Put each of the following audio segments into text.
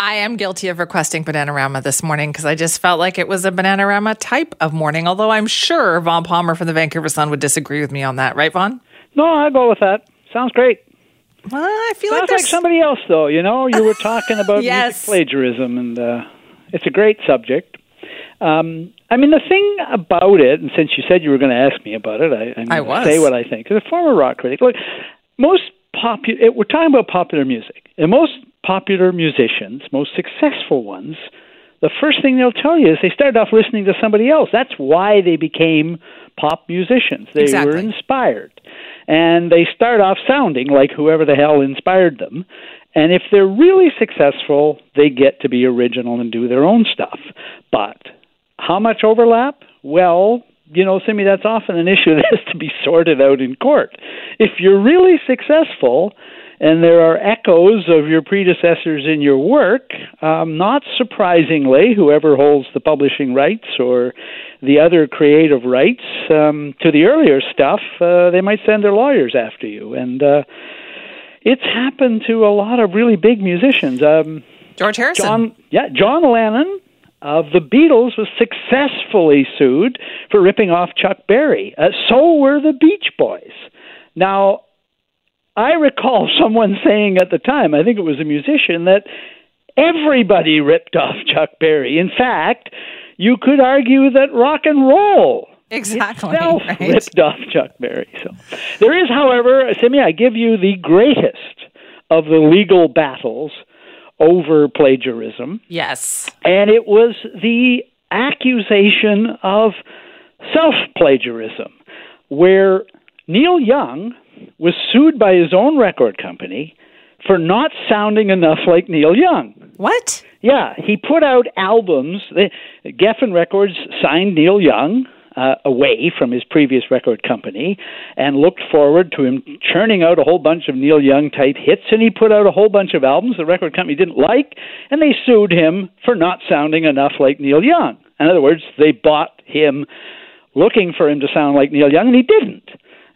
I am guilty of requesting Bananarama this morning because I just felt like it was a Bananarama type of morning, although I'm sure Vaughn Palmer from the Vancouver Sun would disagree with me on that, right, Vaughn? No, I'll go with that. Sounds great. Well, I feel Sounds like like somebody else, though. You know, you were talking about Yes. music plagiarism, and uh, it's a great subject. Um, I mean, the thing about it, and since you said you were going to ask me about it, I, I'm going to say what I think. As a former rock critic, look, most popular. We're talking about popular music, and most popular musicians, most successful ones, the first thing they'll tell you is they started off listening to somebody else. That's why they became pop musicians. They were inspired. And they start off sounding like whoever the hell inspired them. And if they're really successful, they get to be original and do their own stuff. But how much overlap? Well, you know, Simi, that's often an issue that has to be sorted out in court. If you're really successful and there are echoes of your predecessors in your work, um, not surprisingly, whoever holds the publishing rights or the other creative rights um, to the earlier stuff, uh, they might send their lawyers after you. And uh, it's happened to a lot of really big musicians. Um, George Harrison. John, yeah, John Lennon of the Beatles was successfully sued for ripping off Chuck Berry. Uh, so were the Beach Boys. Now, I recall someone saying at the time, I think it was a musician, that everybody ripped off Chuck Berry. In fact, you could argue that rock and roll Exactly, itself right. ripped off Chuck Berry. So there is, however, Simi, I give you the greatest of the legal battles over plagiarism, yes. and it was the accusation of self plagiarism, where Neil Young was sued by his own record company for not sounding enough like Neil Young. What? Yeah, he put out albums. The- Geffen Records signed Neil Young uh, away from his previous record company and looked forward to him churning out a whole bunch of Neil Young type hits, and he put out a whole bunch of albums the record company didn't like, and they sued him for not sounding enough like Neil Young. In other words, they bought him looking for him to sound like Neil Young, and he didn't.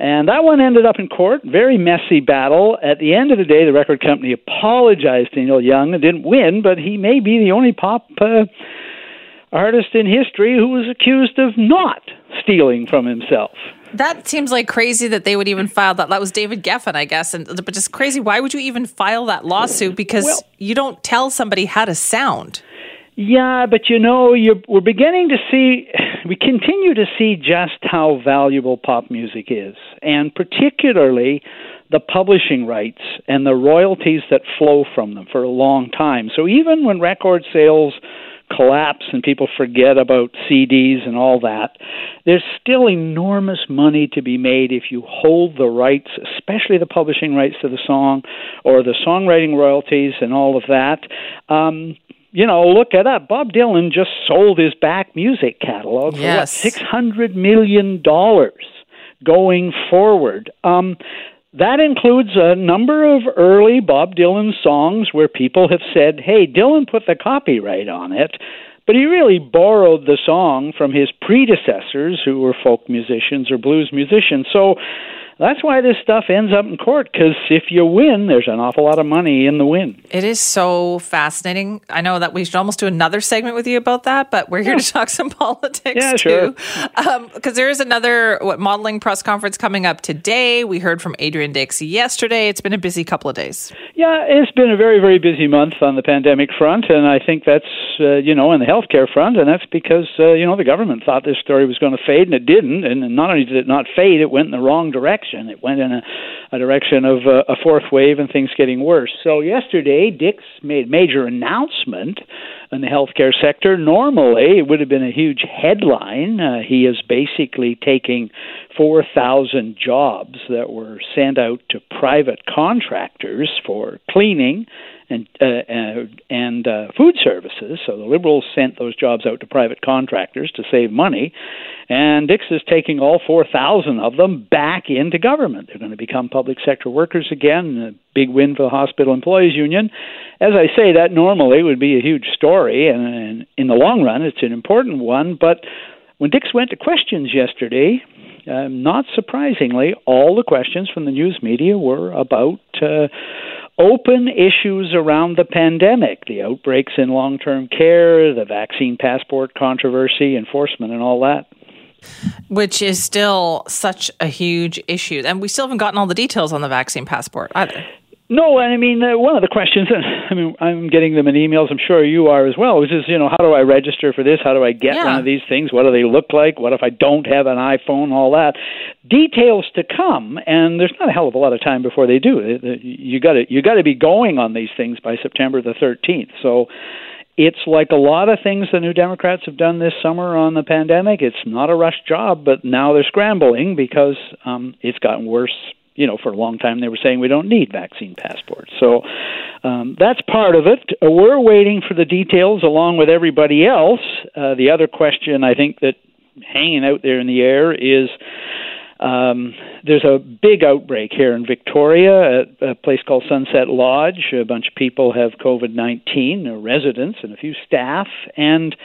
And that one ended up in court, very messy battle. At the end of the day, the record company apologized to Neil Young and didn't win, but he may be the only pop uh, artist in history who was accused of not stealing from himself. That seems like crazy that they would even file that. That was David Geffen, I guess. And but just crazy. Why would you even file that lawsuit? Because Well- you don't tell somebody how to sound. Yeah, but you know, we're beginning to see, we continue to see just how valuable pop music is, and particularly the publishing rights and the royalties that flow from them for a long time. So even when record sales collapse and people forget about CDs and all that, there's still enormous money to be made if you hold the rights, especially the publishing rights to the song or the songwriting royalties and all of that. Um, you know, look it up. Bob Dylan just sold his back music catalog for what, six hundred million dollars going forward. Um, that includes a number of early Bob Dylan songs where people have said, "Hey, Dylan put the copyright on it." But he really borrowed the song from his predecessors who were folk musicians or blues musicians. So that's why this stuff ends up in court because if you win, there's an awful lot of money in the win. It is so fascinating. I know that we should almost do another segment with you about that, but we're here to talk some politics Yeah, too. Because there is another what modeling press conference coming up today. We heard from Adrian Dix yesterday. It's been a busy couple of days. Yeah, it's been a very, very busy month on the pandemic front, and I think that's, uh, you know, on the healthcare front, and that's because, uh, you know, the government thought this story was going to fade, and it didn't. And not only did it not fade, it went in the wrong direction. And it went in a, a direction of uh, a fourth wave and things getting worse. So yesterday, Dix made major announcement in the healthcare sector. Normally, it would have been a huge headline. Uh, he is basically taking 4,000 jobs that were sent out to private contractors for cleaning and uh, uh, and uh, food services. So the Liberals sent those jobs out to private contractors to save money, and Dix is taking all 4,000 of them back into government. They're going to become public sector workers again. A big win for the Hospital Employees Union. As I say, that normally would be a huge story, and, and in the long run, it's an important one. But when Dix went to questions yesterday, um, not surprisingly, all the questions from the news media were about uh, open issues around the pandemic, the outbreaks in long term care, the vaccine passport controversy, enforcement, and all that. Which is still such a huge issue. And we still haven't gotten all the details on the vaccine passport either. No, and I mean uh, one of the questions. I mean, I'm getting them in emails. I'm sure you are as well. Which is, you know, how do I register for this? How do I get Yeah. one of these things? What do they look like? What if I don't have an iPhone? All that details to come, and there's not a hell of a lot of time before they do. You got to you got to be going on these things by September the 13th. So. It's like a lot of things the New Democrats have done this summer on the pandemic. It's not a rush job, but now they're scrambling because um, it's gotten worse you know, for a long time they were saying we don't need vaccine passports. So um, that's part of it. Uh, We're waiting for the details along with everybody else. Uh, the other question I think that hanging out there in the air is um, there's a big outbreak here in Victoria at a place called Sunset Lodge. A bunch of people have COVID 19, uh, residents and a few staff. And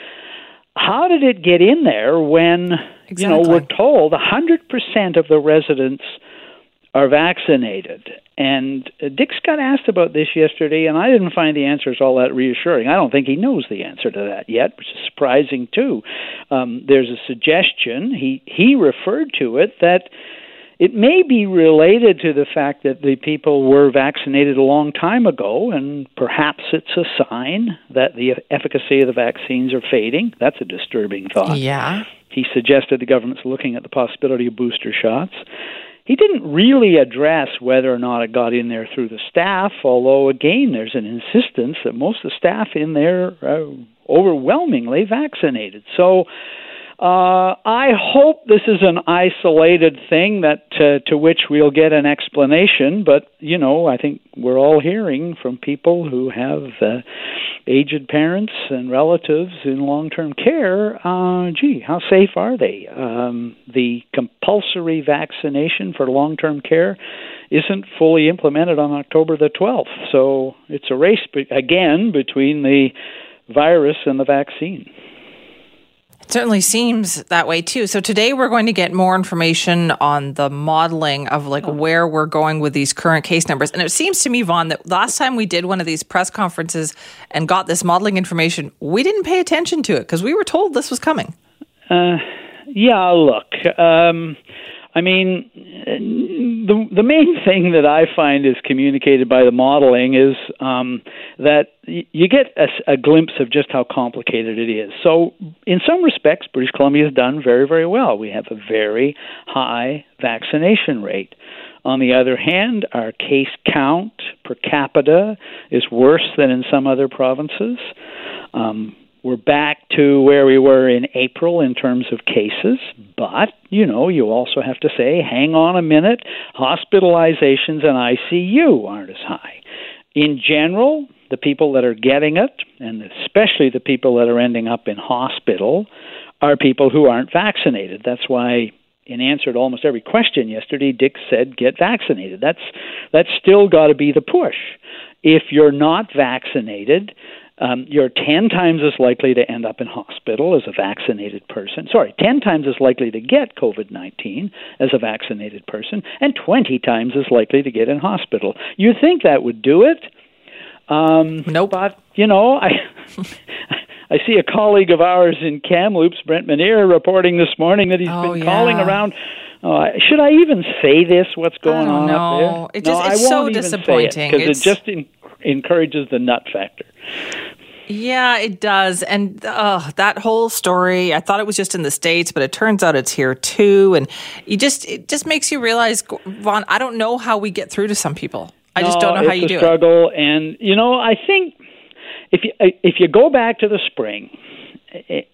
how did it get in there when, you know, we're told 100% of the residents are vaccinated. And Dix got asked about this yesterday, and I didn't find the answers all that reassuring. I don't think he knows the answer to that yet, which is surprising too. Um, there's a suggestion he he referred to it that it may be related to the fact that the people were vaccinated a long time ago, and perhaps it's a sign that the efficacy of the vaccines are fading. That's a disturbing thought. Yeah. He suggested the government's looking at the possibility of booster shots. He didn't really address whether or not it got in there through the staff, although, again, there's an insistence that most of the staff in there are overwhelmingly vaccinated. So uh, I hope this is an isolated thing that uh, to which we'll get an explanation. But you know, I think we're all hearing from people who have uh, aged parents and relatives in long-term care. Uh, gee, how safe are they? Um, the compulsory vaccination for long-term care isn't fully implemented on October the 12th, so it's a race be- again between the virus and the vaccine. It certainly seems that way too. So today we're going to get more information on the modeling of like where we're going with these current case numbers. And it seems to me, Vaughn, that last time we did one of these press conferences and got this modeling information, we didn't pay attention to it because we were told this was coming. Uh, yeah, look. Um, I mean, the the main thing that I find is communicated by the modeling is um, that y- you get a glimpse of just how complicated it is. So, in some respects, British Columbia has done very, very well. We have a very high vaccination rate. On the other hand, our case count per capita is worse than in some other provinces. Um, we're back to where we were in April in terms of cases, but you know, you also have to say, hang on a minute, hospitalizations and ICU aren't as high. In general, the people that are getting it, and especially the people that are ending up in hospital, are people who aren't vaccinated. That's why in answer to almost every question yesterday, Dix said, "Get vaccinated." That's that's still got to be the push. If you're not vaccinated, um, you're 10 times as likely to end up in hospital as a vaccinated person. Sorry, 10 times as likely to get COVID 19 as a vaccinated person, and 20 times as likely to get in hospital. You'd think that would do it. Um, Nope. But, you know, I. I see a colleague of ours in Kamloops, Brent Manier, reporting this morning that he's Oh, been calling around. Oh, should I even say this? What's going don't on know. up there? It no, just- I it's so disappointing. because It's- it just en- encourages the nut factor. Yeah, it does. And uh, that whole story, I thought it was just in the States, but it turns out it's here too. And you just, it just makes you realize, Vaughn, I don't know how we get through to some people. I just No, don't know how you do it. struggle, and you know, I think if you if you go back to the spring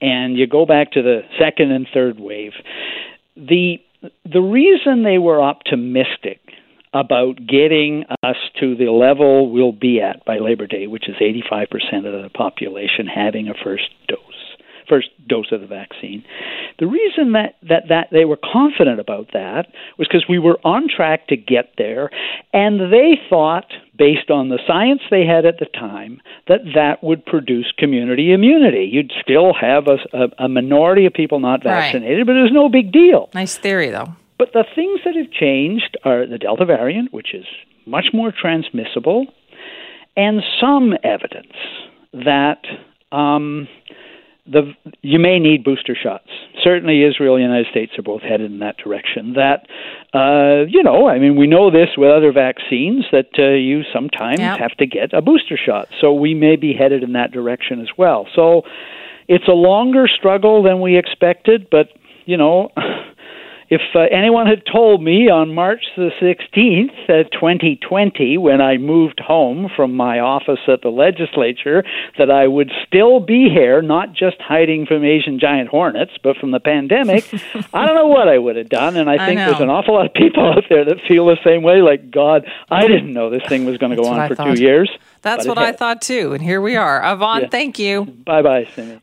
and you go back to the second and third wave, the the reason they were optimistic about getting us to the level we'll be at by Labor Day, which is 85% of the population having a first dose, first dose of the vaccine. The reason that, that, that they were confident about that was because we were on track to get there, and they thought, based on the science they had at the time, that that would produce community immunity. You'd still have a, a, a minority of people not Right. vaccinated, but it was no big deal. Nice theory, though. But the things that have changed are the Delta variant, which is much more transmissible. and some evidence that um, the you may need booster shots. Certainly, Israel and the United States are both headed in that direction. That uh, you know, I mean, we know this with other vaccines that uh, you sometimes Yep. have to get a booster shot. So we may be headed in that direction as well. So it's a longer struggle than we expected, but you know. If uh, anyone had told me on March the 16th, uh, 2020, when I moved home from my office at the legislature, that I would still be here, not just hiding from Asian giant hornets, but from the pandemic, I don't know what I would have done. And I I think know. there's an awful lot of people out there that feel the same way. Like, God, I didn't know this thing was going to go on I for thought. two years. That's what I thought too. And here we are. Yvonne, Yeah. thank you. Bye bye, Cindy.